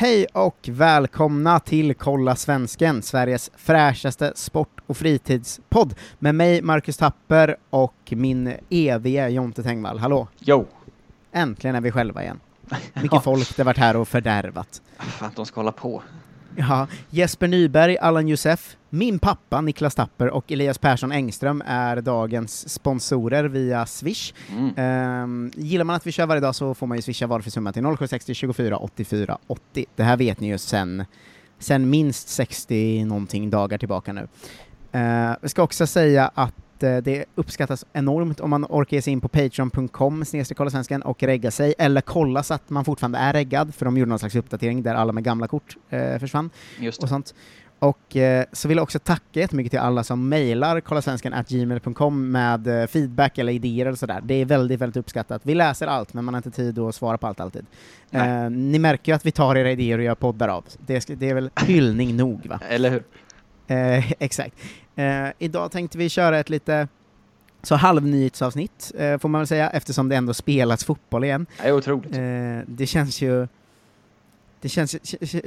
Hej och välkomna till Kolla Svensken, Sveriges fräschaste sport och fritidspodd med mig, Marcus Tapper, och min eviga Jonte Tengvall. Hallå! Jo! Äntligen är vi själva igen. Mycket folk det varit här och fördärvat. Fan, de ska hålla på. Ja, Jesper Nyberg, Allan Josef, min pappa Niklas Tapper och Elias Persson Engström är dagens sponsorer via Swish. Mm. Ehm, gillar man att vi kör varje dag så får man ju swisha valfri summa till 0760 24 84 80. Det här vet ni ju sen, sen minst 60 någonting dagar tillbaka nu. Uh, vi ska också säga att eh, det uppskattas enormt om man orkar ge sig in på patreon.com svensken och regga sig, eller kolla så att man fortfarande är reggad, för de gjorde någon slags uppdatering där alla med gamla kort eh, försvann Just och sånt. Och eh, så vill jag också tacka jättemycket till alla som mejlar kollasvenskan.gmail.com med eh, feedback eller idéer eller sådär. Det är väldigt, väldigt uppskattat. Vi läser allt, men man har inte tid att svara på allt alltid. Eh, ni märker ju att vi tar era idéer och gör poddar av. Det, det är väl hyllning nog, va? Eller hur? Eh, exakt. Eh, idag tänkte vi köra ett lite så halvnyhetsavsnitt, eh, får man väl säga, eftersom det ändå spelas fotboll igen. Det är otroligt. Eh, det känns ju det känns,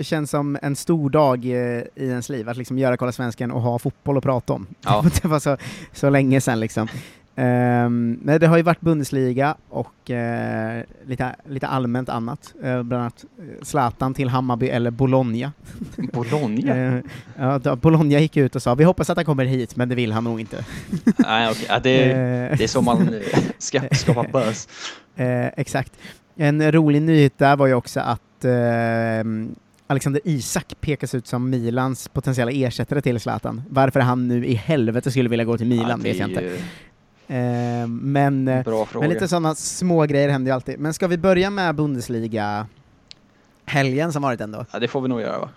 känns som en stor dag i ens liv, att liksom göra Kolla Svensken och ha fotboll att prata om. Ja. det var så, så länge sedan liksom. Ehm, men det har ju varit Bundesliga och eh, lite, lite allmänt annat, eh, bland annat eh, Zlatan till Hammarby eller Bologna. Bologna? Eh, ja, då, Bologna gick ut och sa vi hoppas att han kommer hit, men det vill han nog inte. Nej, okej. Ja, det, det är så man ska skapa buzz. Exakt. En rolig nyhet där var ju också att eh, Alexander Isak pekas ut som Milans potentiella ersättare till Zlatan. Varför han nu i helvete skulle vilja gå till Milan Ja, det vet jag inte. Eh, men, eh, men lite sådana små grejer händer ju alltid. Men ska vi börja med Bundesliga helgen som varit ändå? Ja, det får vi nog göra va?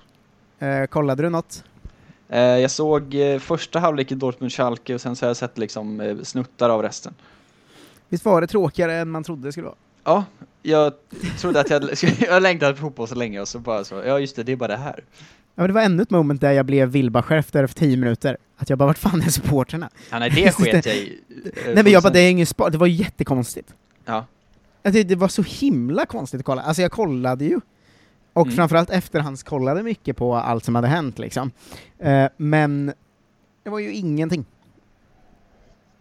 Eh, kollade du något? Eh, jag såg eh, första halvlek i Dortmund-Schalke och sen så har jag sett liksom eh, snuttar av resten. Visst var det tråkigare än man trodde det skulle vara? Ja, jag trodde att jag hade, jag längtat efter fotboll så länge och så bara så, ja just det, det är bara det här. Ja, men det var ännu ett moment där jag blev Wilbacher efter tio minuter. Att jag bara, vart fan är supporterna? Ja, nej, det sket jag i. Nej men jag bara, det är ingen sport, det var ju jättekonstigt. Ja, Alltså, det var så himla konstigt att kolla. Alltså jag kollade ju, och Mm. framförallt efterhandskollade mycket på allt som hade hänt liksom. Eh, men det var ju ingenting.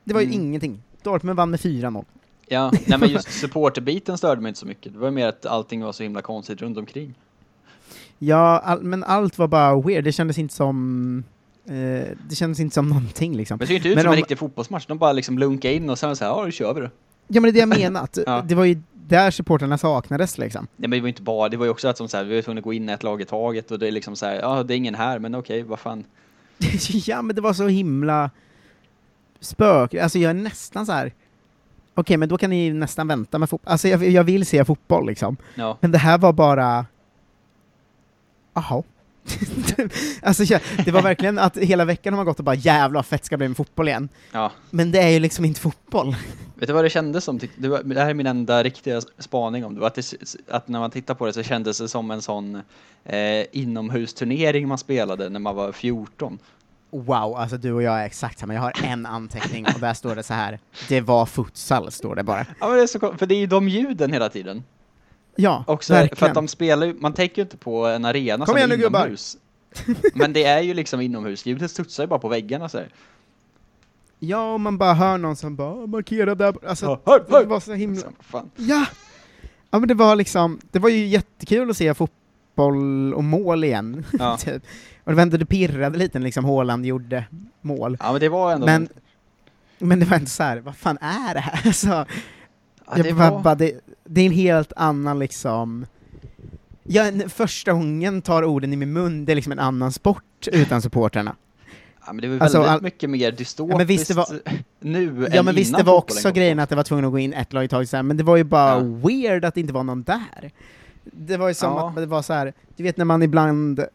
Det var ju Mm. ingenting. Dortmund vann med 4-0. Ja. nej men just supporterbiten störde mig inte så mycket. Det var mer att allting var så himla konstigt runt omkring. Ja, all, men allt var bara weird. Det kändes inte som... Eh, det kändes inte som någonting liksom. Men det ser inte ut Men som om- en riktig fotbollsmatch, de bara liksom lunkar in och sen så här, ja kör vi då. Ja men det är det jag menar, att Ja. det var ju där supporterna saknades liksom. Nej men det var ju inte bara, det var ju också att som så här, vi var tvungna att gå in ett lag i taget och det är liksom så här, ja det är ingen här men okej, vad fan. ja men det var så himla spök, alltså jag är nästan så här. Okej men då kan ni nästan vänta med fotboll, alltså jag, jag vill se fotboll liksom. Ja, Men det här var bara... Jaha. alltså det var verkligen att hela veckan har man gått och bara jävlar vad fett ska bli med fotboll igen. ja. Men det är ju liksom inte fotboll. Vet du vad det kändes som? Det, var, det här är min enda riktiga spaning om det, att, det, att när man tittar på det så kändes det som en sån eh, inomhusturnering man spelade när man var 14. Wow, alltså du och jag är exakt samma. Jag har en anteckning och där står det så här. det var futsal, står det bara. Ja men det är så kon- för det är ju de ljuden hela tiden. Ja, Också verkligen. för att de spelar ju, man tänker ju inte på en arena Kom som igen är inomhus. Men det är ju liksom inomhus, ljudet studsar ju bara på väggarna så här. Ja, och man bara hör någon som bara markera där, alltså Ja, hör, hör. det var så himla... Ja! Ja men det var liksom, det var ju jättekul att se fotboll och mål igen. Ja. typ. Och det var ändå, det pirrade lite när liksom Haaland gjorde mål. ja men det var ändå... Men, men det var inte så här, vad fan är det här? Alltså, ja, jag det bara, var... bara, det, det är en helt annan liksom... Ja, första gången tar orden i min mun, det är liksom en annan sport utan supportrarna. Ja, men det var Alltså, väldigt all- mycket mer dystopiskt Ja, men visst, det var- nu Ja än men visst, det var också grejen att det var tvungen att gå in ett lag i taget, men det var ju bara Ja. weird att det inte var någon där. Det var ju som Ja. att det var så här, du vet när man ibland,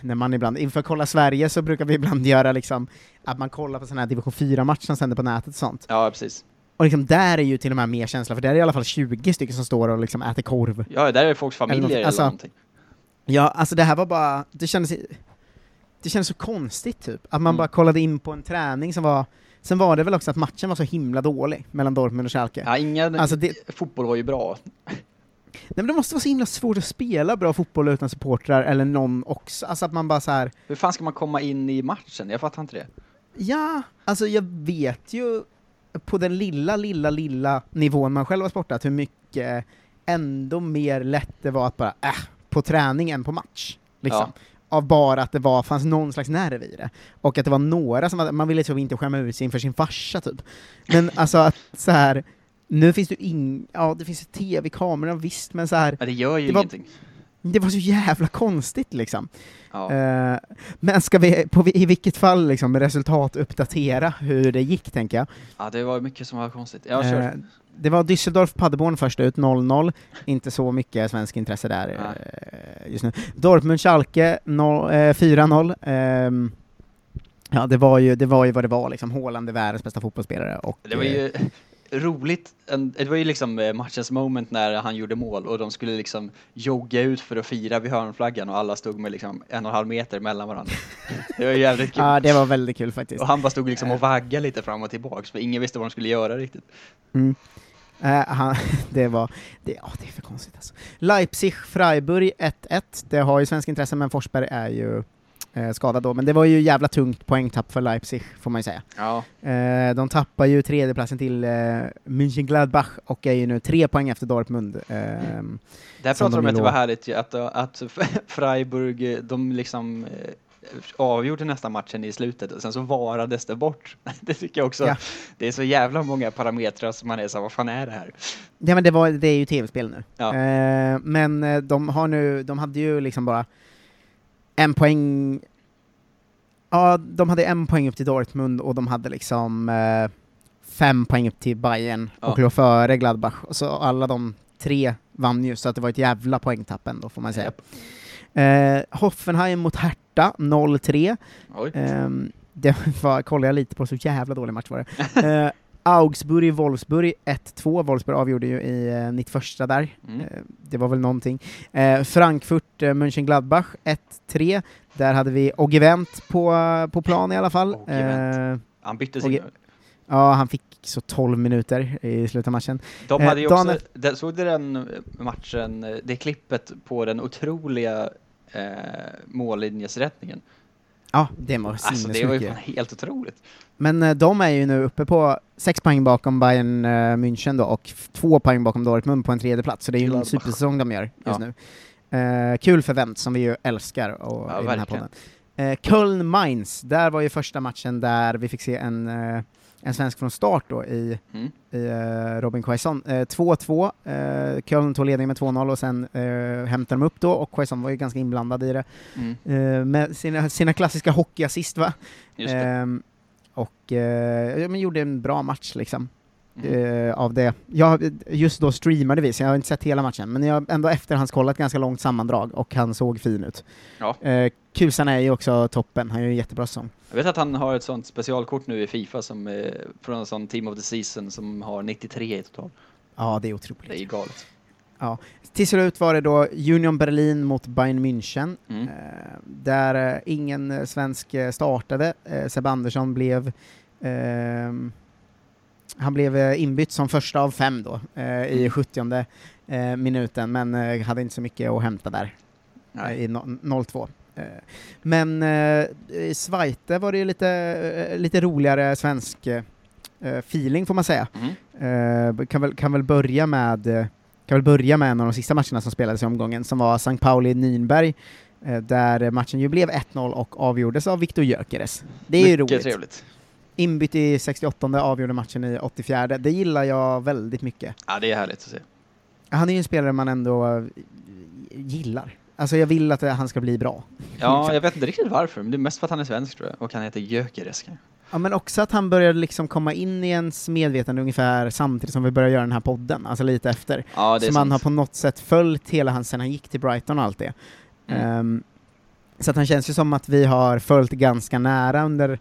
när man ibland, inför Kolla Sverige så brukar vi ibland göra liksom, att man kollar på sådana här division 4-matcher som sänder på nätet och sånt. Ja, precis. Och liksom där är ju till och med mer känsla, för där är i alla fall 20 stycken som står och liksom äter korv. Ja, där är folks familjer Eller eller, något- alltså- någonting. Ja, alltså det här var bara, det kändes, det kändes så konstigt typ, att man Mm. bara kollade in på en träning som var, sen var det väl också att matchen var så himla dålig mellan Dortmund och Schalke. Ja, ingen Alltså det, fotboll var ju bra. Nej men det måste vara så himla svårt att spela bra fotboll utan supportrar, eller någon också, alltså att man bara så här. Hur fan ska man komma in i matchen? Jag fattar inte det. ja, alltså jag vet ju på den lilla, lilla, lilla nivån man själv har sportat hur mycket ändå mer lätt det var att bara, äh, på träning än på match. Liksom. Av bara att det var, fanns någon slags nerv i det. Och att det var några som man ville typ inte skämma ut sig inför sin farsa typ. Men alltså att så här nu finns det ing, ja det finns tv-kameror visst, men så här Men det gör ju Det var- ingenting. det var så jävla konstigt liksom. Ja. Eh, men ska vi, på, i vilket fall liksom, resultat uppdatera hur det gick, tänker jag. ja, det var mycket som var konstigt. Ja, kör. Eh, det var Düsseldorf Paderborn först ut, 0-0. Inte så mycket svensk intresse där Nej. eh, just nu. Dortmund Schalke noll- eh, 4-0. Ehm, ja, det var, ju, det var ju vad det var, liksom. Haaland är världens bästa fotbollsspelare. Och, Det var ju roligt, det var ju liksom eh, matchens moment när han gjorde mål och de skulle liksom jogga ut för att fira vid hörnflaggan och alla stod med liksom en och en halv meter mellan varandra. Det var jävligt kul. Ja, det var väldigt kul faktiskt. Och han bara stod liksom och vaggade lite fram och tillbaks för ingen visste vad de skulle göra riktigt. Mm. Eh, han, det var, det, ja, det är för konstigt alltså. Leipzig-Freiburg 1-1, det har ju svensk intresse, men Forsberg är ju eh, skadad då, men det var ju jävla tungt poängtapp för Leipzig, får man ju säga. Ja, Eh, de tappar ju tredjeplatsen till eh, München-Gladbach och är ju nu tre poäng efter Dortmund. ehm, där Som pratade de de om att det var härligt att, att Freiburg, de liksom avgjorde nästa matchen i slutet och sen så varades det bort. Det tycker jag också, Ja. det är så jävla många parametrar som man är så vad fan är det här? Ja men det, var, det är ju tv-spel nu. Ja. Eh, men de har nu, de hade ju liksom bara en poäng, ja de hade en poäng upp till Dortmund och de hade liksom eh, fem poäng upp till Bayern Ja. och låg före Gladbach. Så alla de tre vann ju, så att det var ett jävla poängtapp ändå får man säga. Japp. Eh, Hoffenheim mot Hertha 0-3. Oj. Ehm, det var, kollade jag lite på, så jävla dålig match var det. Eh, Augsburg-Wolfsburg 1-2, Wolfsburg avgjorde ju i eh, 91 där. Mm. Eh, det var väl någonting. Eh, Frankfurt, eh, Mönchengladbach 1-3. Där hade vi Ogevent på, på plan i alla fall. Eh, Han bytte sin... ja, han fick så 12 minuter i slutet av matchen. De Eh, hade ju också, den, såg du den matchen, eh, det klippet på den otroliga eh, mållinjesrättningen? Ja, det var Alltså det var ju fan helt otroligt. Men eh, de är ju nu uppe på sex poäng bakom Bayern eh, München då, och två poäng bakom Dortmund på en tredje plats så det är ju en supersäsong de gör just Ja. nu. Eh, kul för Wendt, som vi ju älskar och, Ja, i den här verkligen. podden. Eh, Köln-Mainz, där var ju första matchen där vi fick se en, eh, en svensk från start då i, Mm. i eh, Robin Quaison. Eh, 2-2, eh, Köln tog ledningen med 2-0 och sen eh, hämtade de upp då, och Quaison var ju ganska inblandad i det, Mm. eh, med sina, sina klassiska hockeyassist va? Ehm, och eh, men gjorde en bra match liksom, Mm. eh, av det. Jag, just då streamade vi, så jag har inte sett hela matchen, men jag har ändå efterhandskollat ganska långt sammandrag, och han såg fin ut. Ja. Eh, Kusan är ju också toppen, han gör en jättebra säsong. Jag vet att han har ett sånt specialkort nu i Fifa som eh, från en sån Team of the Season som har 93 i total. Ja, det är otroligt. Det är galet. Till slut var det då Union Berlin mot Bayern München, Mm. eh, där ingen svensk startade. Seb Andersson blev ehm, han blev eh, inbytt som första av fem då, eh, i Mm. 70 eh, minuten, men hade inte så mycket att hämta där i no- 0-2. Eh, men i Schweite var det ju lite, lite roligare svensk feeling får man säga. Mm. Kan, väl, kan väl börja med kan väl börja med en av de sista matcherna som spelades i omgången, som var St. Pauli-Nürnberg, eh, där matchen ju blev 1-0 och avgjordes av Viktor Gyökeres. Det är ju Mycket roligt. trevligt. Inbytt i 68 avgjorde matchen i 84 Det gillar jag väldigt mycket. Ja, det är härligt att se. Han är ju en spelare man ändå eh, gillar. Alltså jag vill att han ska bli bra. Ja, jag vet inte riktigt varför, men det är mest för att han är svensk tror jag. Och han heter Gyökeres. Ja, men också att han börjar liksom komma in i ens medvetande ungefär samtidigt som vi börjar göra den här podden, alltså lite efter. Ja, Så man har sant. på något sätt följt hela hans, sen han gick till Brighton och allt det. Mm. Ehm, så att han känns ju som att vi har följt ganska nära under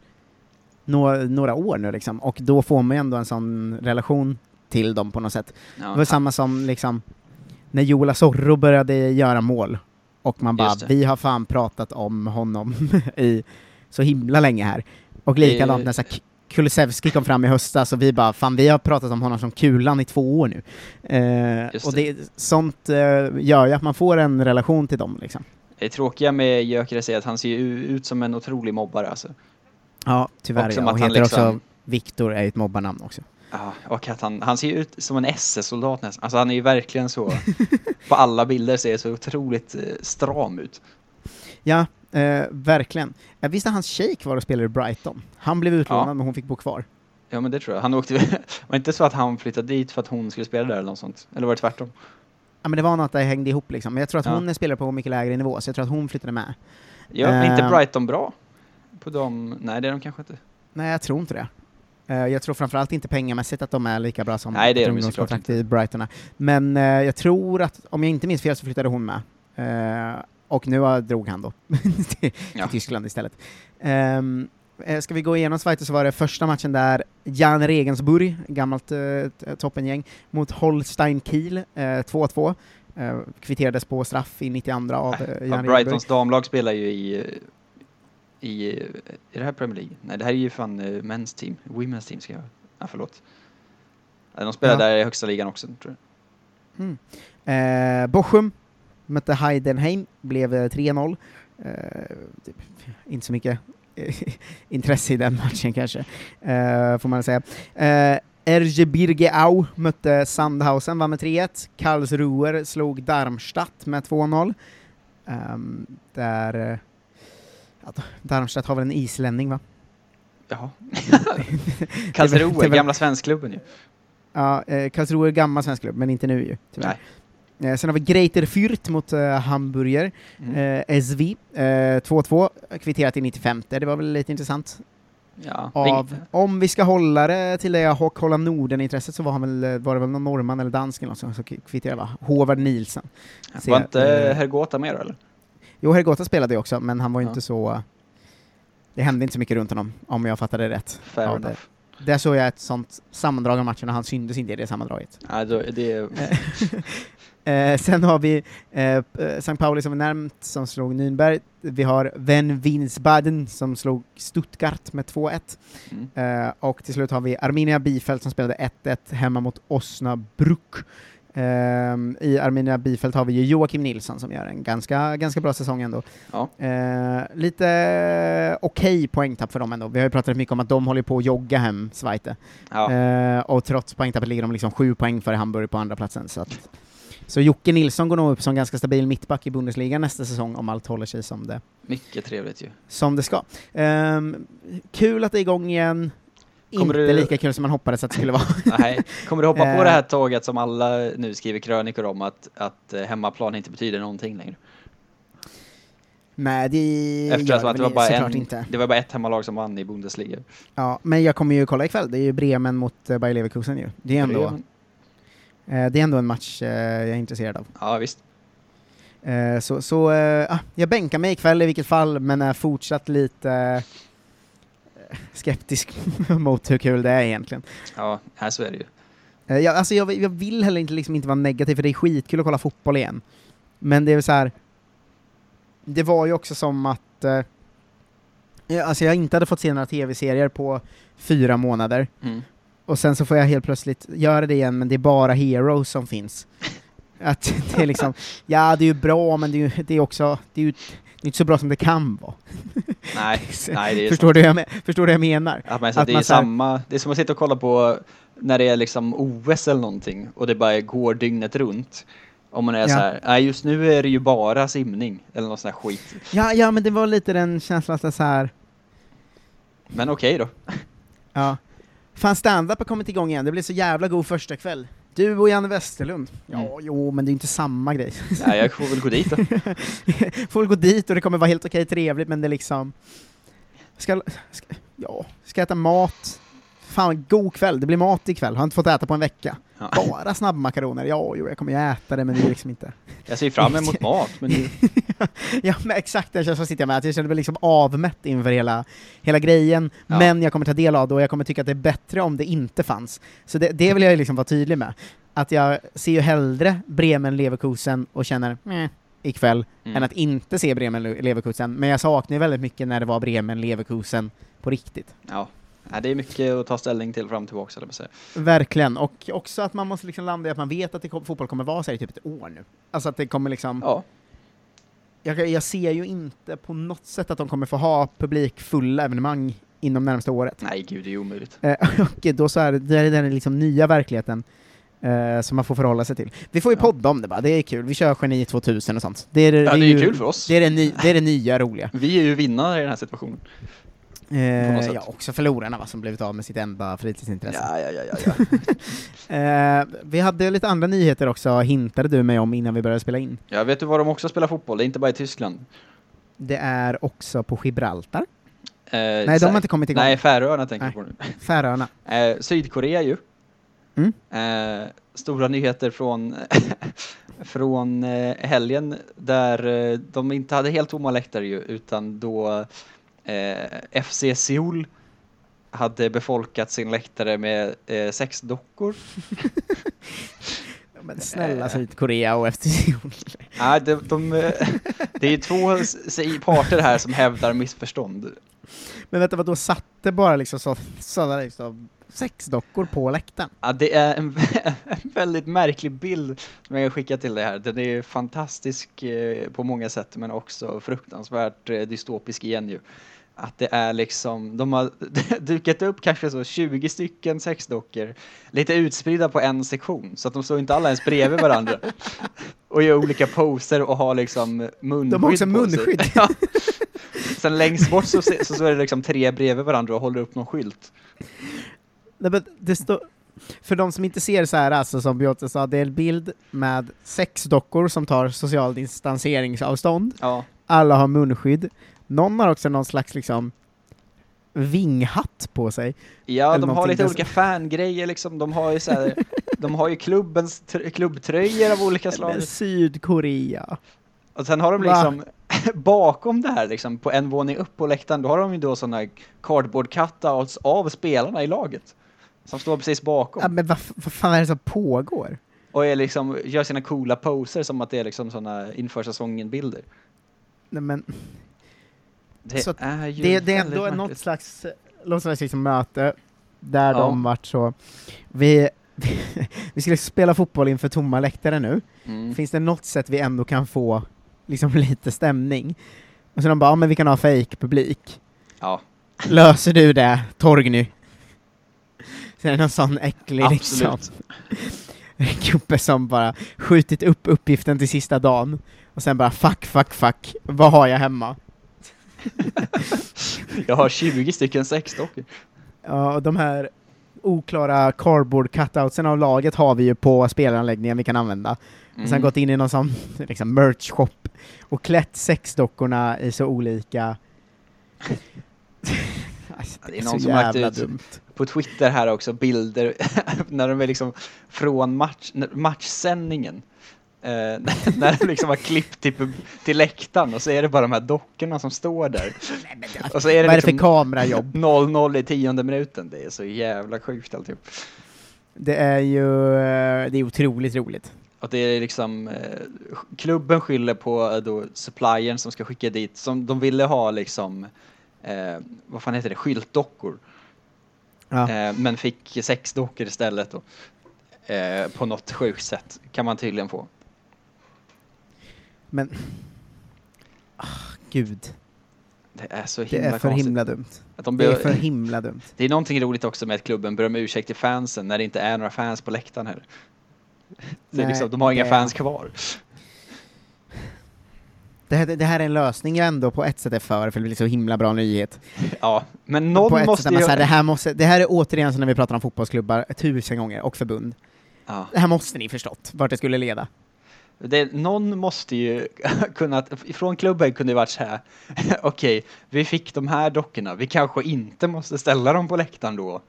några, några år nu liksom, och då får man ju ändå en sån relation till dem på något sätt. Det var Ja. samma som liksom, när Joel Asoro började göra mål, och man bara, vi har fan pratat om honom i så himla länge här. Och likadant när så Kulusevski kom fram i höstas och vi bara, fan vi har pratat om honom som Kulan i två år nu. Eh, och det, sånt eh, gör ju att man får en relation till dem liksom. Det tråkiga med Gyökeres är att han ser ut som en otrolig mobbare alltså. Ja, tyvärr Och ja. Och han heter liksom- också Viktor, är ju ett mobbarnamn också. Ja, och att han, han ser ju ut som en SS-soldat nästan. Alltså han är ju verkligen så, på alla bilder ser så otroligt eh, stram ut. Ja, eh, verkligen. Jag visste hans tjej kvar och spelade i Brighton. Han blev utlånad Ja. men hon fick bo kvar. Ja men det tror jag. Han åkte, var inte så att han flyttade dit för att hon skulle spela där eller något sånt? Eller var det tvärtom? Ja men det var något där hängde ihop liksom, men jag tror att Ja. hon spelar på mycket lägre nivå, så jag tror att hon flyttade med. Ja, men inte Ehm. Brighton bra? På dem? Nej det är de kanske inte. Nej, jag tror inte det. Eh, jag tror framförallt inte pengamässigt att de är lika bra som Nej, det är de såklart i Brighton. Men eh, jag tror att, om jag inte minns fel, så flyttade hon med. Eh, och nu drog han då till, Ja. Tyskland istället. Um, ska vi gå igenom Schweiz så var det första matchen där Jan Regensburg, gammalt toppengäng, mot Holstein Kiel, eh, 2-2. Eh, kvitterades på straff i 92 av Jan Ja, Regensburg. Brightons damlag spelar ju i, i, eh, är det här Premier League? Nej det här är ju fan uh, Men's Team, Women's Team ska jag, ja förlåt. Ja, De spelar Ja. där i högsta ligan också tror jag. Mm. Eh, Bochum mötte Heidenheim, blev eh, 3-0. Eh, typ, inte så mycket eh, intresse i den matchen kanske, eh, får man säga. Eh, RG Birgeau mötte Sandhausen, vann med 3-1. Karlsruher slog Darmstadt med 2-0. Ehm, där... eh, Ja, Darmstadt har väl en islänning va? Jaha. Karlsruhe, gamla svenskklubben ju. Ja, eh, Karlsruhe är gammal svensk klubb, men inte nu ju, tyvärr. Nej. Eh, sen har vi Greater Fürth mot eh, Hamburger. Mm. Eh, SV, eh, 2-2, kvitterat i 95. Det var väl lite intressant. Ja, Av, om vi ska hålla det till det jag har kolla Norden-intresset så var, han väl, eh, var det väl någon norrman eller dansk eller något som kvitterade va? Håvard Nielsen. var inte eh, Hergota med då eller? Jo, Hergota spelade ju också, men han var ju Ja. inte så... Det hände inte så mycket runt honom, om jag fattade rätt. Fair Ja, det-. Där såg jag ett sånt sammandrag av matchen och han syntes inte i det sammandraget. Då, det, Eh, sen har vi eh, eh, St. Pauli som är närmt, som slog Nürnberg. Vi har Ven Winsbaden som slog Stuttgart med 2-1. mm. Eh, och till slut har vi Arminia Biefeld som spelade 1-1 hemma mot Osnabrück. Ehm, I Arminia Biefeld har vi ju Joakim Nilsson som gör en ganska, ganska bra säsong ändå. Ja. Eh, lite eh, okej poängtapp för dem ändå. Vi har ju pratat mycket om att de håller på att jogga hem Zweite. ja. Eh, och trots poängtappet ligger de liksom sju poäng före Hamburg på andra platsen. Så, att, så Jocke Nilsson går nog upp som ganska stabil mittback i Bundesliga nästa säsong om allt håller sig som det, Mycket trevligt ju. som det ska. Ehm, kul att det är igång igen. Kommer Inte du- lika kul som man hoppades att det skulle vara. Nej. Kommer du hoppa på Eh. det här tåget som alla nu skriver krönikor om att, att eh, hemmaplan inte betyder någonting längre? Nej, det Efter gör att det var bara en, inte. det var bara ett hemmalag som vann i Bundesliga. Ja, men jag kommer ju kolla ikväll. Det är ju Bremen mot uh, Bayer Leverkusen ju. Det är ändå, eh, det är ändå en match eh, jag är intresserad av. Ja, visst. Eh, så så eh, ah, jag bänkar mig ikväll i vilket fall, men är fortsatt lite eh, skeptisk mot hur kul det är egentligen. Ja, här så är det ju. Eh, jag, alltså jag, jag vill heller inte, liksom inte vara negativ, för det är skitkul att kolla fotboll igen. Men det är väl så här. det var ju också som att eh, alltså jag inte hade fått se några tv-serier på fyra månader, Mm. och sen så får jag helt plötsligt göra det igen, men det är bara Heroes som finns. Att det är liksom, ja det är ju bra, men det är ju det är också, det är ju inte så bra som det kan vara. Nej, nej, det är Förstår du jag, förstår du jag menar? Att man, så Att att det är samma, det är som att sitta och kolla på när det är liksom OS eller någonting och det bara går dygnet runt. Om man är Ja. så här, nej just nu är det ju bara simning eller någon sån här skit. Ja, ja, men det var lite den känslan så här. Men okej då. Ja. Fan, stand-up har kommit igång igen, det blir så jävla god första kväll. Du och Janne Westerlund. Ja, Mm. jo, men det är inte samma grej. Nej, jag får väl gå dit då. Får väl gå dit och det kommer vara helt okej trevligt, men det är liksom... Ska, ska, ja, ska äta mat. Fan, god kväll, det blir mat ikväll, har inte fått äta på en vecka. Ja. Bara snabbmakaroner, ja, jo, jag kommer ju äta det, men det är liksom inte... Jag ser fram emot mat, men det, ja, men exakt den känslan sitter jag med, att jag känner mig liksom avmätt inför hela, hela grejen, Ja. men jag kommer ta del av det och jag kommer tycka att det är bättre om det inte fanns. Så det, det vill jag ju liksom vara tydlig med. Att jag ser ju hellre Bremen-Leverkusen och känner meh, ikväll, mm. än att inte se Bremen-Leverkusen, men jag saknar ju väldigt mycket när det var Bremen-Leverkusen på riktigt. Ja, Ja, det är mycket att ta ställning till fram och tillbaka, eller säga. Verkligen, och också att man måste liksom landa i att man vet att det fotboll kommer vara så här i typ ett år nu. Alltså att det kommer liksom... Ja. Jag, jag ser ju inte på något sätt att de kommer få ha publikfulla evenemang inom närmsta året. Nej, gud, det är omöjligt. Eh, och då så är det, den liksom nya verkligheten eh, som man får förhålla sig till. Vi får ju Ja. podda om det bara, det är kul. Vi kör Geni 2000 och sånt. Det är, Ja, det är ju kul för oss. Det är det, ny, det, är det nya roliga. Vi är ju vinnare i den här situationen. Eh, ja, också förlorarna va, som blivit av med sitt enda fritidsintresse. Ja, ja, ja, ja, ja. Eh, vi hade lite andra nyheter också, hintade du mig om innan vi började spela in. Jag vet du var de också spelar fotboll? Det är inte bara i Tyskland. Det är också på Gibraltar. Eh, Nej, de har inte kommit igång. Nej, Färöarna tänker Nej. jag på nu. Färöarna. Eh, Sydkorea ju. Mm. Eh, stora nyheter från, från eh, helgen där de inte hade helt tomma läktare ju, utan då eh, FC Seoul hade befolkat sin läktare med eh, sex dockor. Men snälla Eh. Sydkorea och efter Seoul. Nej, de, de, eh, det är två parter här som hävdar missförstånd. Men vänta, vad då satte bara liksom så, sådana liksom sexdockor på läktaren? Ja, det är en, en väldigt märklig bild som jag skickar till dig här. Den är fantastisk eh, på många sätt men också fruktansvärt dystopisk igen ju. Att det är liksom, de har dukat upp kanske så 20 stycken sexdockor, lite utspridda på en sektion, så att de står inte alla ens bredvid varandra. Och gör olika poser och har liksom munskydd De har också munskydd. Ja. Sen längst bort så, se- så står det liksom tre bredvid varandra och håller upp någon skylt. Nej, men det står... För de som inte ser så här, alltså som Björte sa, det är en bild med sex dockor som tar social distanseringsavstånd. Ja. Alla har munskydd. Någon har också någon slags liksom vinghatt på sig. Ja, Eller de har lite där- olika fangrejer liksom. De har ju så här, de har ju klubbens tr- klubbtröjor av olika slag. Men Sydkorea. Och sen har de Va? liksom bakom det här liksom på en våning upp på läktaren, då har de ju då sådana cardboard cutouts av spelarna i laget. Som står precis bakom. Ja, men vad, vad fan är det som pågår? Och är liksom, gör sina coola poser som att det är liksom sådana inför säsongen-bilder. Nej, men Det Så är ju det, det är ändå något märkligt. slags, något slags liksom möte där Ja. de vart så... Vi, vi skulle spela fotboll inför tomma läktare nu. Mm. Finns det något sätt vi ändå kan få liksom lite stämning? Och så de bara, ja men vi kan ha fake publik. Ja, Löser du det, Torgny? Så är det någon sån äcklig liksom, absolut. gubbe som bara skjutit upp uppgiften till sista dagen och sen bara fuck, fuck, fuck, vad har jag hemma? Jag har 20 stycken sexdockor. Ja, och de här oklara cardboard cutoutsen av laget har vi ju på spelaranläggningen vi kan använda. Och sen Mm. gått in i någon sån liksom, merch shop och klätt sexdockorna i så olika... alltså, Det det är någon så som lagt jävla ut- dumt. på Twitter här också bilder när de är liksom från match, matchsändningen. Eh, när de liksom har klippt till, till läktaren och så är det bara de här dockorna som står där. Och så är det Vad är det för liksom kamerajobb? 0-0 i tionde minuten. Det är så jävla sjukt alltihop. Det är ju eh, det är otroligt roligt. Och det är liksom, eh, klubben skyller på eh, då suppliern som ska skicka dit, som de ville ha liksom, eh, vad fan heter det, skyltdockor. Ja. Eh, men fick sex dockor istället då. Eh, på något sjukt sätt kan man tydligen få. Men... Ah, gud. Det är så Det himla är för konstigt. himla dumt. De Det är för himla dumt. det är någonting roligt också med att klubben ber om ursäkt till fansen när det inte är några fans på läktaren här. Det är liksom, de har inga det- fans kvar. Det här, det här är en lösning jag ändå på ett sätt är för, för det blir så himla bra nyhet. Ja, men på någon ett måste sätt ju... så här, det, här måste, det här är återigen som när vi pratar om fotbollsklubbar tusen gånger, och förbund. Ja. Det här måste ni förstått, vart det skulle leda. Det, någon måste ju kunna, från klubben kunde det varit så här, okej, vi fick de här dockorna, vi kanske inte måste ställa dem på läktaren då.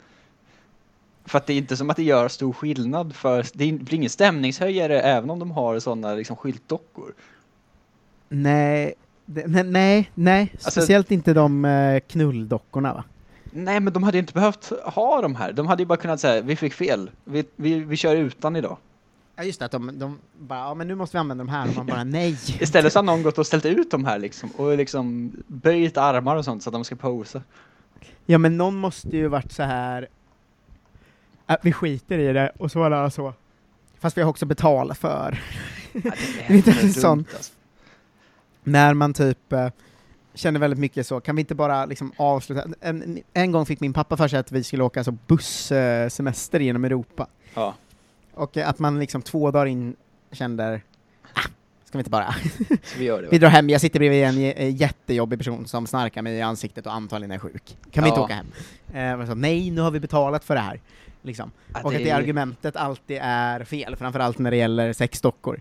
För att det är inte som att det gör stor skillnad för, det blir ingen stämningshöjare även om de har sådana liksom skyltdockor. Nej, nej, nej, nej. Alltså- speciellt inte de eh, knulldockorna va? Nej, men de hade inte behövt ha de här, de hade ju bara kunnat säga, vi fick fel, vi, vi, vi kör utan idag. Ja just det, att de, de bara, ja men nu måste vi använda de här, och man bara nej. Istället så har någon gått och ställt ut de här liksom, och liksom böjt armar och sånt så att de ska posa. Ja men någon måste ju varit så här. Att vi skiter i det, och så var det så. Fast vi har också betalat för. Ja, Det är inte dumt, en sån- alltså. När man typ eh, känner väldigt mycket så, kan vi inte bara liksom avsluta? En, en gång fick min pappa för sig att vi skulle åka alltså busssemester genom Europa. Ja. Och att man liksom två dagar in kände, ah, ska vi inte bara? Vi gör det. Vi drar hem, jag sitter bredvid en jättejobbig person som snarkar mig i ansiktet och antagligen är sjuk. Kan vi inte Ja. åka hem? Eh, så, nej, nu har vi betalat för det här. Liksom. Ja, och att det argumentet alltid är fel, framförallt när det gäller sexdockor.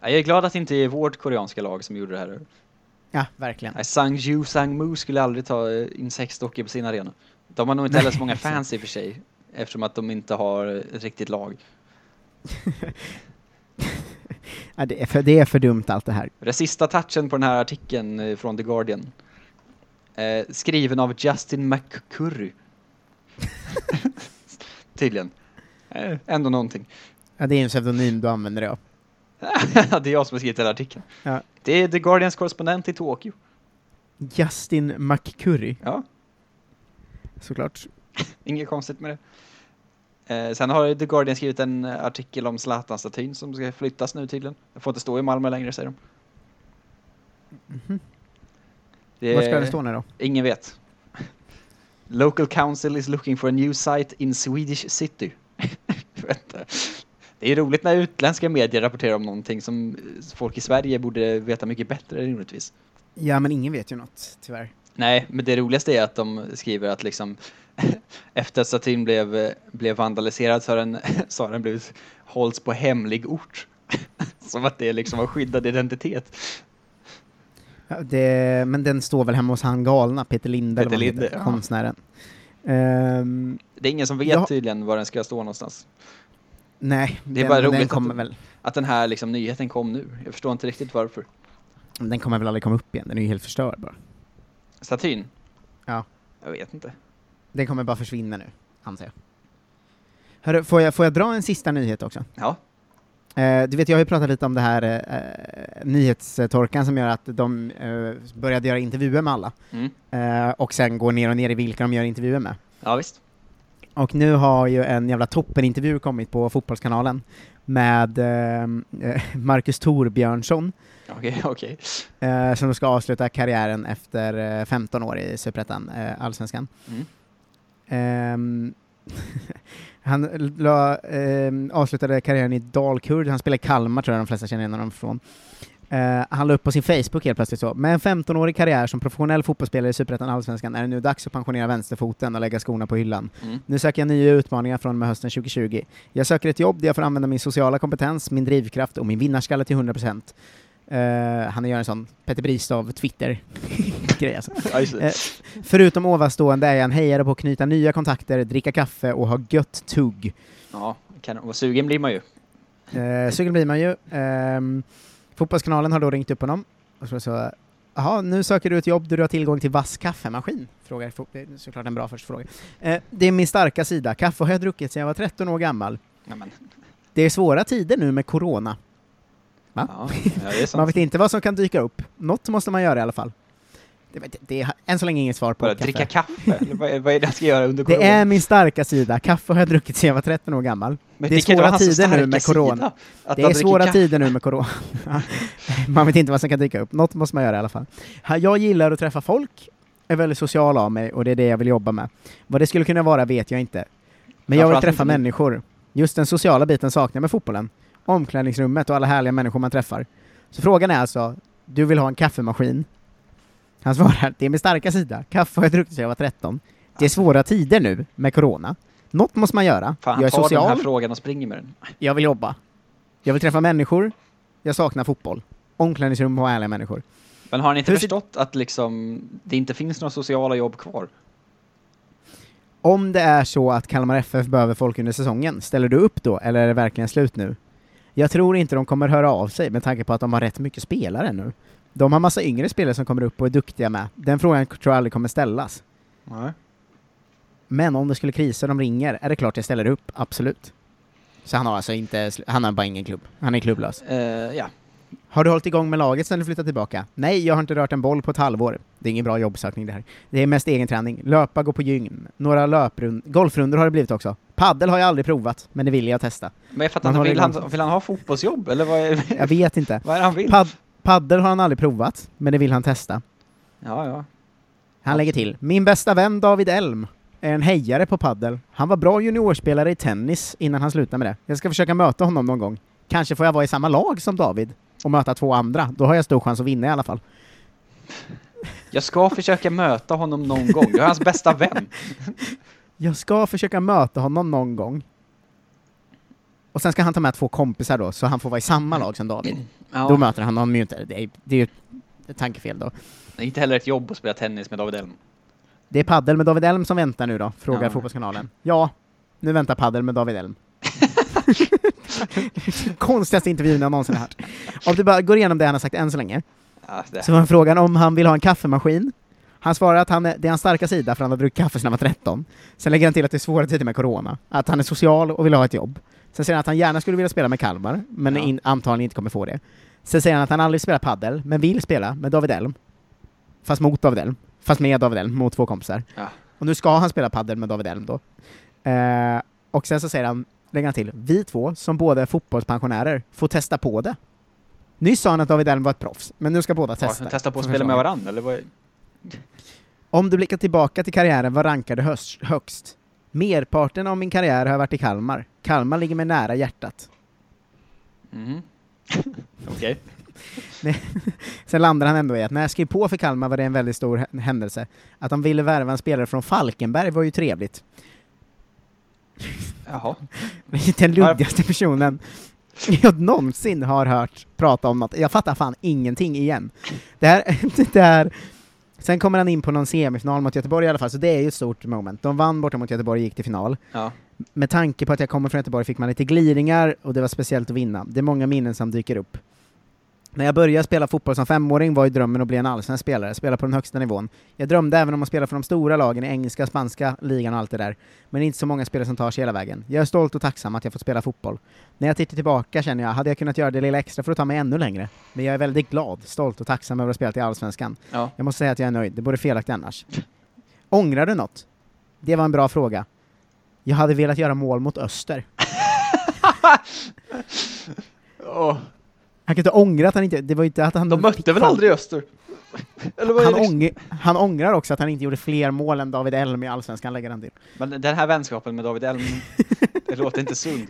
Ja, jag är glad att det inte är vårt koreanska lag som gjorde det här. Ja, verkligen. Nej, Sang Ju Sang Mu skulle aldrig ta eh, in sexdockor på sin arena. De har nog inte heller så många fans i och för sig. Eftersom att de inte har ett riktigt lag. Ja, det, är för, det är för dumt allt det här. Den sista touchen på den här artikeln eh, från The Guardian. Eh, skriven av Justin McCurry. Tydligen. Eh, ändå någonting. Ja, det är en pseudonym du använder det av. det är jag som har skrivit hela artikeln. Ja. Det är The Guardians korrespondent i Tokyo. Justin McCurry, Ja, såklart. inget konstigt med det. Eh, sen har The Guardian skrivit en eh, artikel om Zlatan-statyn som ska flyttas nu tydligen. Jag får inte stå i Malmö längre säger de. Mhm. Det Var ska det stå nu då? Ingen vet. Local council is looking for a new site in Swedish city. Det är roligt när utländska medier rapporterar om någonting som eh, folk i Sverige borde veta mycket bättre rimligtvis. Ja, men ingen vet ju något, tyvärr. Nej, men det roligaste är att de skriver att liksom efter att statyn blev, eh, blev vandaliserad så har den, så har den blivit hålls på hemlig ort. Som att det liksom har skyddad identitet. Ja, det, men den står väl hemma hos han galna, Peter Linde, Peter Linde, heter, ja. konstnären. Ehm, Det är ingen som vet Ja. tydligen var den ska stå någonstans. nej, Det är den, bara den roligt att kommer du- väl Att den här liksom nyheten kom nu. Jag förstår inte riktigt varför. den kommer väl aldrig komma upp igen, den är ju helt förstörd bara. Statyn? Ja. Jag vet inte. Den kommer bara försvinna nu, anser jag. Hörru, får jag, får jag dra en sista nyhet också? Ja. Eh, du vet, jag har ju pratat lite om det här eh, nyhetstorkan som gör att de eh, började göra intervjuer med alla, Mm. och sen går ner och ner i vilka de gör intervjuer med. Ja visst. Och nu har ju en jävla toppenintervju kommit på Fotbollskanalen med Marcus Torbjörnsson, Okej, okej. eh, som ska avsluta karriären efter eh, 15 år i Superettan, Allsvenskan. Mm. Ehm, han la, ehm, avslutade karriären i Dalkurd, han spelade i Kalmar tror jag de flesta känner igen honom från. Eh, han la upp på sin Facebook helt plötsligt så, med en 15-årig karriär som professionell fotbollsspelare i Superettan Allsvenskan är det nu dags att pensionera vänsterfoten och lägga skorna på hyllan. Mm. Nu söker jag nya utmaningar från och med hösten 2020. Jag söker ett jobb där jag får använda min sociala kompetens, min drivkraft och min vinnarskalle till 100%. Uh, han gör en sån Petter Bristav Twitter-grej alltså. Eh, Förutom ovanstående är en hejare på att knyta nya kontakter, dricka kaffe och ha gött tugg. Ja, kan, vad sugen blir man ju. Uh, sugen blir man ju. Ehm, fotbollskanalen har då ringt upp honom och så Jaha, nu söker du ett jobb där du har tillgång till vass kaffemaskin? Frågar, det är såklart en bra första fråga. Eh, det är min starka sida. Kaffe har jag druckit sedan jag var 13 år gammal. Ja, men, Det är svåra tider nu med corona. Ja, det Man vet inte vad som kan dyka upp. Något måste man göra i alla fall. Det, det, det är än så länge inget svar på Bara kaffe. dricka kaffe? Vad, är- vad är det jag ska göra under Det corona? är min starka sida. Kaffe har jag druckit sedan jag var 13 år gammal. Men det är svåra tider nu med corona. Det är svåra kaffe. tider nu med corona. man vet inte vad som kan dyka upp. Något måste man göra i alla fall. Jag gillar att träffa folk, är väldigt social av mig och det är det jag vill jobba med. Vad det skulle kunna vara vet jag inte. Men jag vill träffa människor. Just den sociala biten saknar jag med fotbollen. Omklädningsrummet och alla härliga människor man träffar. Så frågan är alltså, du vill ha en kaffemaskin? Han svarar, det är min starka sida. Kaffe har jag druckit sedan jag var 13. Det är svåra tider nu med corona. Något måste man göra. Fan, jag är tar den här social, frågan och springer med den. jag vill jobba. Jag vill träffa människor. Jag saknar fotboll. Omklädningsrum och härliga människor. Men har ni inte Hur förstått att liksom, det inte finns några sociala jobb kvar? Om det är så att Kalmar FF behöver folk under säsongen, ställer du upp då, eller är det verkligen slut nu? Jag tror inte de kommer höra av sig med tanke på att de har rätt mycket spelare nu. De har massa yngre spelare som kommer upp och är duktiga med. Den frågan tror jag aldrig kommer ställas. Nej. Men om det skulle krisa och de ringer, är det klart jag ställer upp, absolut. Så han har alltså inte, han har bara ingen klubb. Han är klubblös. Eh, ja. Har du hållit igång med laget sedan du flyttade tillbaka? Nej, jag har inte rört en boll på ett halvår. Det är ingen bra jobbsökning det här. Det är mest egen träning. Löpa, gå på gym. Några löprund golfrundor har det blivit också. Paddel har jag aldrig provat, men det vill jag testa. Men jag fattar inte, vill igång- han, vill han ha fotbollsjobb eller vad är, Jag vet inte. vad är det han vill? Pad paddel har han aldrig provat, men det vill han testa. Ja, ja. Han lägger till. Min bästa vän David Elm är en hejare på paddel. Han var bra juniorspelare i tennis innan han slutade med det. Jag ska försöka möta honom någon gång. Kanske får jag vara i samma lag som David och möta två andra. Då har jag stor chans att vinna i alla fall. Jag ska försöka möta honom någon gång. Jag är hans bästa vän. Jag ska försöka möta honom någon gång. Och sen ska han ta med två kompisar då, så han får vara i samma lag som David. Då Ja, möter han honom ju inte. Det är, det är ju ett tankefel då. det är inte heller ett jobb att spela tennis med David Elm. Det är paddel med David Elm som väntar nu då, frågar Ja. Fotbollskanalen. Ja, nu väntar paddel med David Elm. Konstigaste intervjun jag någonsin har hört. Om du bara går igenom det han har sagt än så länge, Ja, det. så var frågan om han vill ha en kaffemaskin. Han svarar att han är, det är hans starka sida för han har druckit kaffe sedan han var 13. Sen lägger han till att det är svåra tider med corona, att han är social och vill ha ett jobb. Sen säger han att han gärna skulle vilja spela med Kalmar, men Ja. in, antagligen inte kommer få det. Sen säger han att han aldrig spelar paddel, men vill spela med David Elm. Fast mot David Elm. Fast med David Elm, mot två kompisar. Ja. Och nu ska han spela paddel med David Elm då. Eh, och sen så säger han, lägger han till, vi två som båda är fotbollspensionärer får testa på det. Nyss sa han att David Elm var ett proffs, men nu ska båda Ja, testa. testa på att spela med varandra eller vad är... Om du blickar tillbaka till karriären, vad rankar du höst, högst? Merparten av min karriär har varit i Kalmar. Kalmar ligger mig nära hjärtat. Mhm. Okej. Sen landar han ändå i att när jag skrev på för Kalmar var det en väldigt stor hä- händelse. Att de ville värva en spelare från Falkenberg var ju trevligt. Jaha. Den luddigaste personen jag någonsin har hört prata om något. Jag fattar fan ingenting igen. Det här, det här, sen kommer han in på någon semifinal mot Göteborg i alla fall, så det är ju ett stort moment. De vann borta mot Göteborg och gick till final. Ja. Med tanke på att jag kommer från Göteborg fick man lite gliringar och det var speciellt att vinna. Det är många minnen som dyker upp. När jag började spela fotboll som femåring var ju drömmen att bli en allsvensk spelare, spela på den högsta nivån. Jag drömde även om att spela för de stora lagen i engelska, spanska ligan och allt det där. Men det är inte så många spelare som tar sig hela vägen. Jag är stolt och tacksam att jag fått spela fotboll. När jag tittar tillbaka känner jag, hade jag kunnat göra det lilla extra för att ta mig ännu längre? Men jag är väldigt glad, stolt och tacksam över att ha spelat i Allsvenskan. Ja. Jag måste säga att jag är nöjd, det vore felaktigt annars. Ångrar du något? Det var en bra fråga. Jag hade velat göra mål mot Öster. Åh, Han kan inte ångra att han inte, det var inte att han... de mötte väl aldrig Öster? Han, ång, han ångrar också att han inte gjorde fler mål än David Elm i Allsvenskan, lägger han till. Men den här vänskapen med David Elm, det låter inte sund.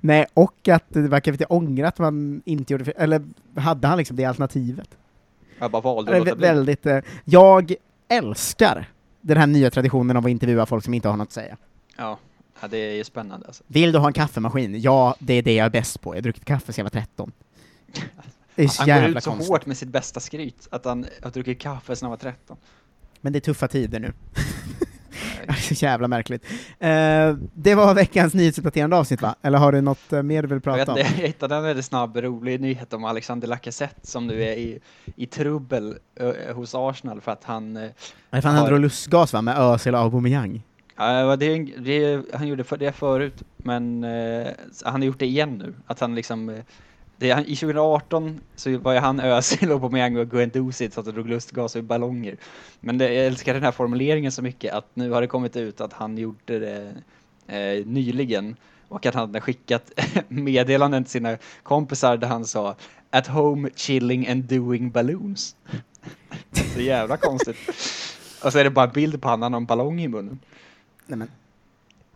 Nej, och att det verkar lite ångra att man inte gjorde, eller hade han liksom det alternativet? Jag bara valde att låta väldigt, eh, jag älskar den här nya traditionen av att intervjua folk som inte har något att säga. Ja. ja, det är ju spännande alltså. Vill du ha en kaffemaskin? Ja, det är det jag är bäst på. Jag har druckit kaffe sedan jag var 13. Det är så Han går jävla ut så konstigt. hårt med sitt bästa skryt, att han har druckit kaffe sedan han var 13. Men det är tuffa tider nu. Så jävla märkligt. Eh, det var veckans nyhetsuppdaterande avsnitt va? Eller har du något eh, mer du vill Jag, vet, prata om? jag hittade en väldigt snabb, rolig nyhet om Alexander Lacazette som nu är i, i trubbel ö, hos Arsenal för att han... eh, Nej, fan, han har- drog lustgas va, med Özil och Aubameyang? Ja, det, det, han gjorde för det förut, men han har gjort det igen nu. Att han liksom... Det, I 2018 så var ju han Özil, Aubameyang och Guendouzi så att de drog lustgas i ballonger. Men det, jag älskar den här formuleringen så mycket att nu har det kommit ut att han gjorde det eh, nyligen och att han hade skickat meddelanden till sina kompisar där han sa At home chilling and doing balloons. så jävla konstigt. Och så är det bara en bild på han har en ballong i munnen. Nej, men,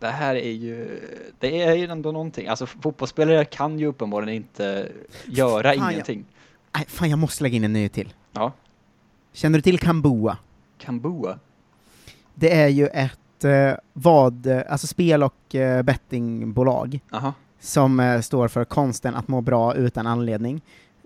Det här är ju, det är ju ändå någonting. Alltså fotbollsspelare kan ju uppenbarligen inte göra Fan, jag- ingenting. nej, fan, jag måste lägga in en nyhet till. Ja, Känner du till Kambua? Kambua. Det är ju ett eh, vad, eh, alltså spel och eh, bettingbolag Aha. som eh, står för konsten att må bra utan anledning.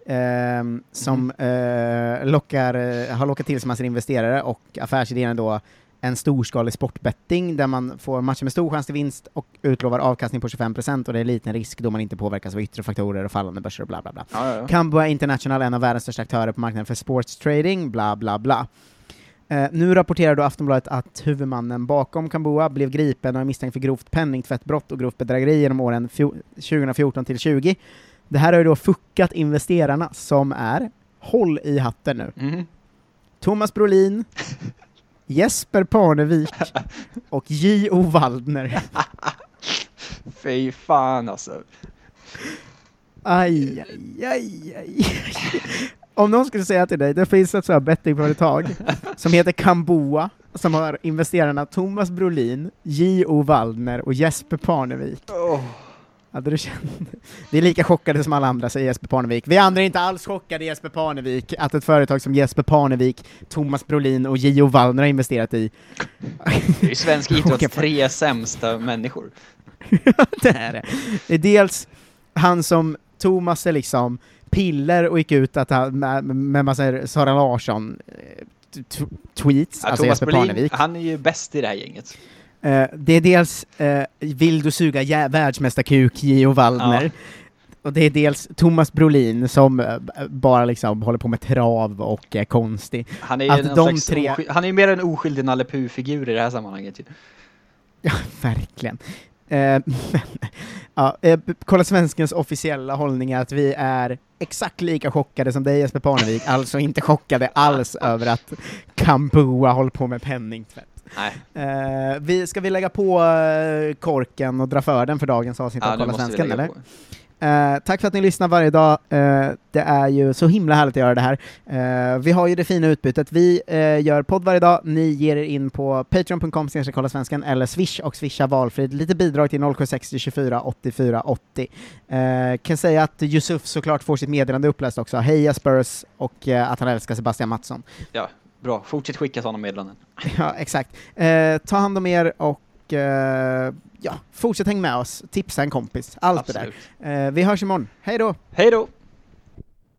ehm, som eh, lockar, eh, har lockat till sig massor investerare och affärsidén är då en storskalig sportbetting där man får matcher med stor chans till vinst och utlovar avkastning på 25% och det är liten risk då man inte påverkas av yttre faktorer och fallande börser och bla bla bla. Ja, ja. Kambua International, en av världens största aktörer på marknaden för sports trading, bla bla bla. Eh, nu rapporterar då Aftonbladet att huvudmannen bakom Kambua blev gripen och är misstänkt för grovt penningtvättbrott och grovt bedrägeri genom åren fjo- 2014 till 20. Det här har ju då fuckat investerarna som är, håll i hatten nu, Mm. Thomas Brolin, Jesper Parnevik och J.O. Waldner. Fy fan alltså. Aj, aj, aj, aj. Om någon skulle säga till dig, det finns ett sådant bettingföretag som heter Kamboa, som har investerarna Thomas Brolin, J.O. Waldner och Jesper Parnevik. Åh. Hade du känt? Vi är lika chockade som alla andra, säger Jesper Parnevik. Vi andra är inte alls chockade, Jesper Parnevik, att ett företag som Jesper Parnevik, Thomas Brolin och J.O. Waldner har investerat i. Det är ju svensk idrotts tre sämsta människor. det är det. Det är dels han som Thomas är liksom piller och gick ut att han, med, med massa Sara Larsson eh, tweets, Ja, alltså Thomas Jesper Brolin, Parnevik. han är ju bäst i det här gänget. Eh, det är dels eh, Vill du suga jä- världsmästarkuk, Gio Waldner. Ja. Och det är dels Thomas Brolin som eh, bara liksom håller på med trav och är konstig. Han är ju Att någon de tre- han är mer en oskyldig Nalle Puh-figur i det här sammanhanget. Ja, verkligen. Eh, men, ja, eh, Kolla Svenskens officiella hållning är att vi är exakt lika chockade som dig Jesper Parnevik, alltså inte chockade alls över att Kambua håller på med penningtvätt. Nej, Eh, vi, ska vi lägga på eh, korken och dra för den för dagens avsnitt ja, av Kolla Svensken, eller? Eh, tack för att ni lyssnar varje dag. Eh, det är ju så himla härligt att göra det här. Eh, vi har ju det fina utbytet. Vi gör podd varje dag. Ni ger er in på patreon.com kolla svenskan eller swish och swisha valfritt. Lite bidrag till 0760 24 84 80. Eh, kan säga att Yusuf såklart får sitt meddelande uppläst också. Heja Spurs och att han älskar Sebastian Mattsson. Ja, bra. Fortsätt skicka sådana meddelanden. ja, exakt. Eh, ta hand om er och eh, ja, fortsätt häng med oss. Tipsa en kompis. Allt det Absolut. där. Eh, vi hörs imorgon. Hej då! Hej då!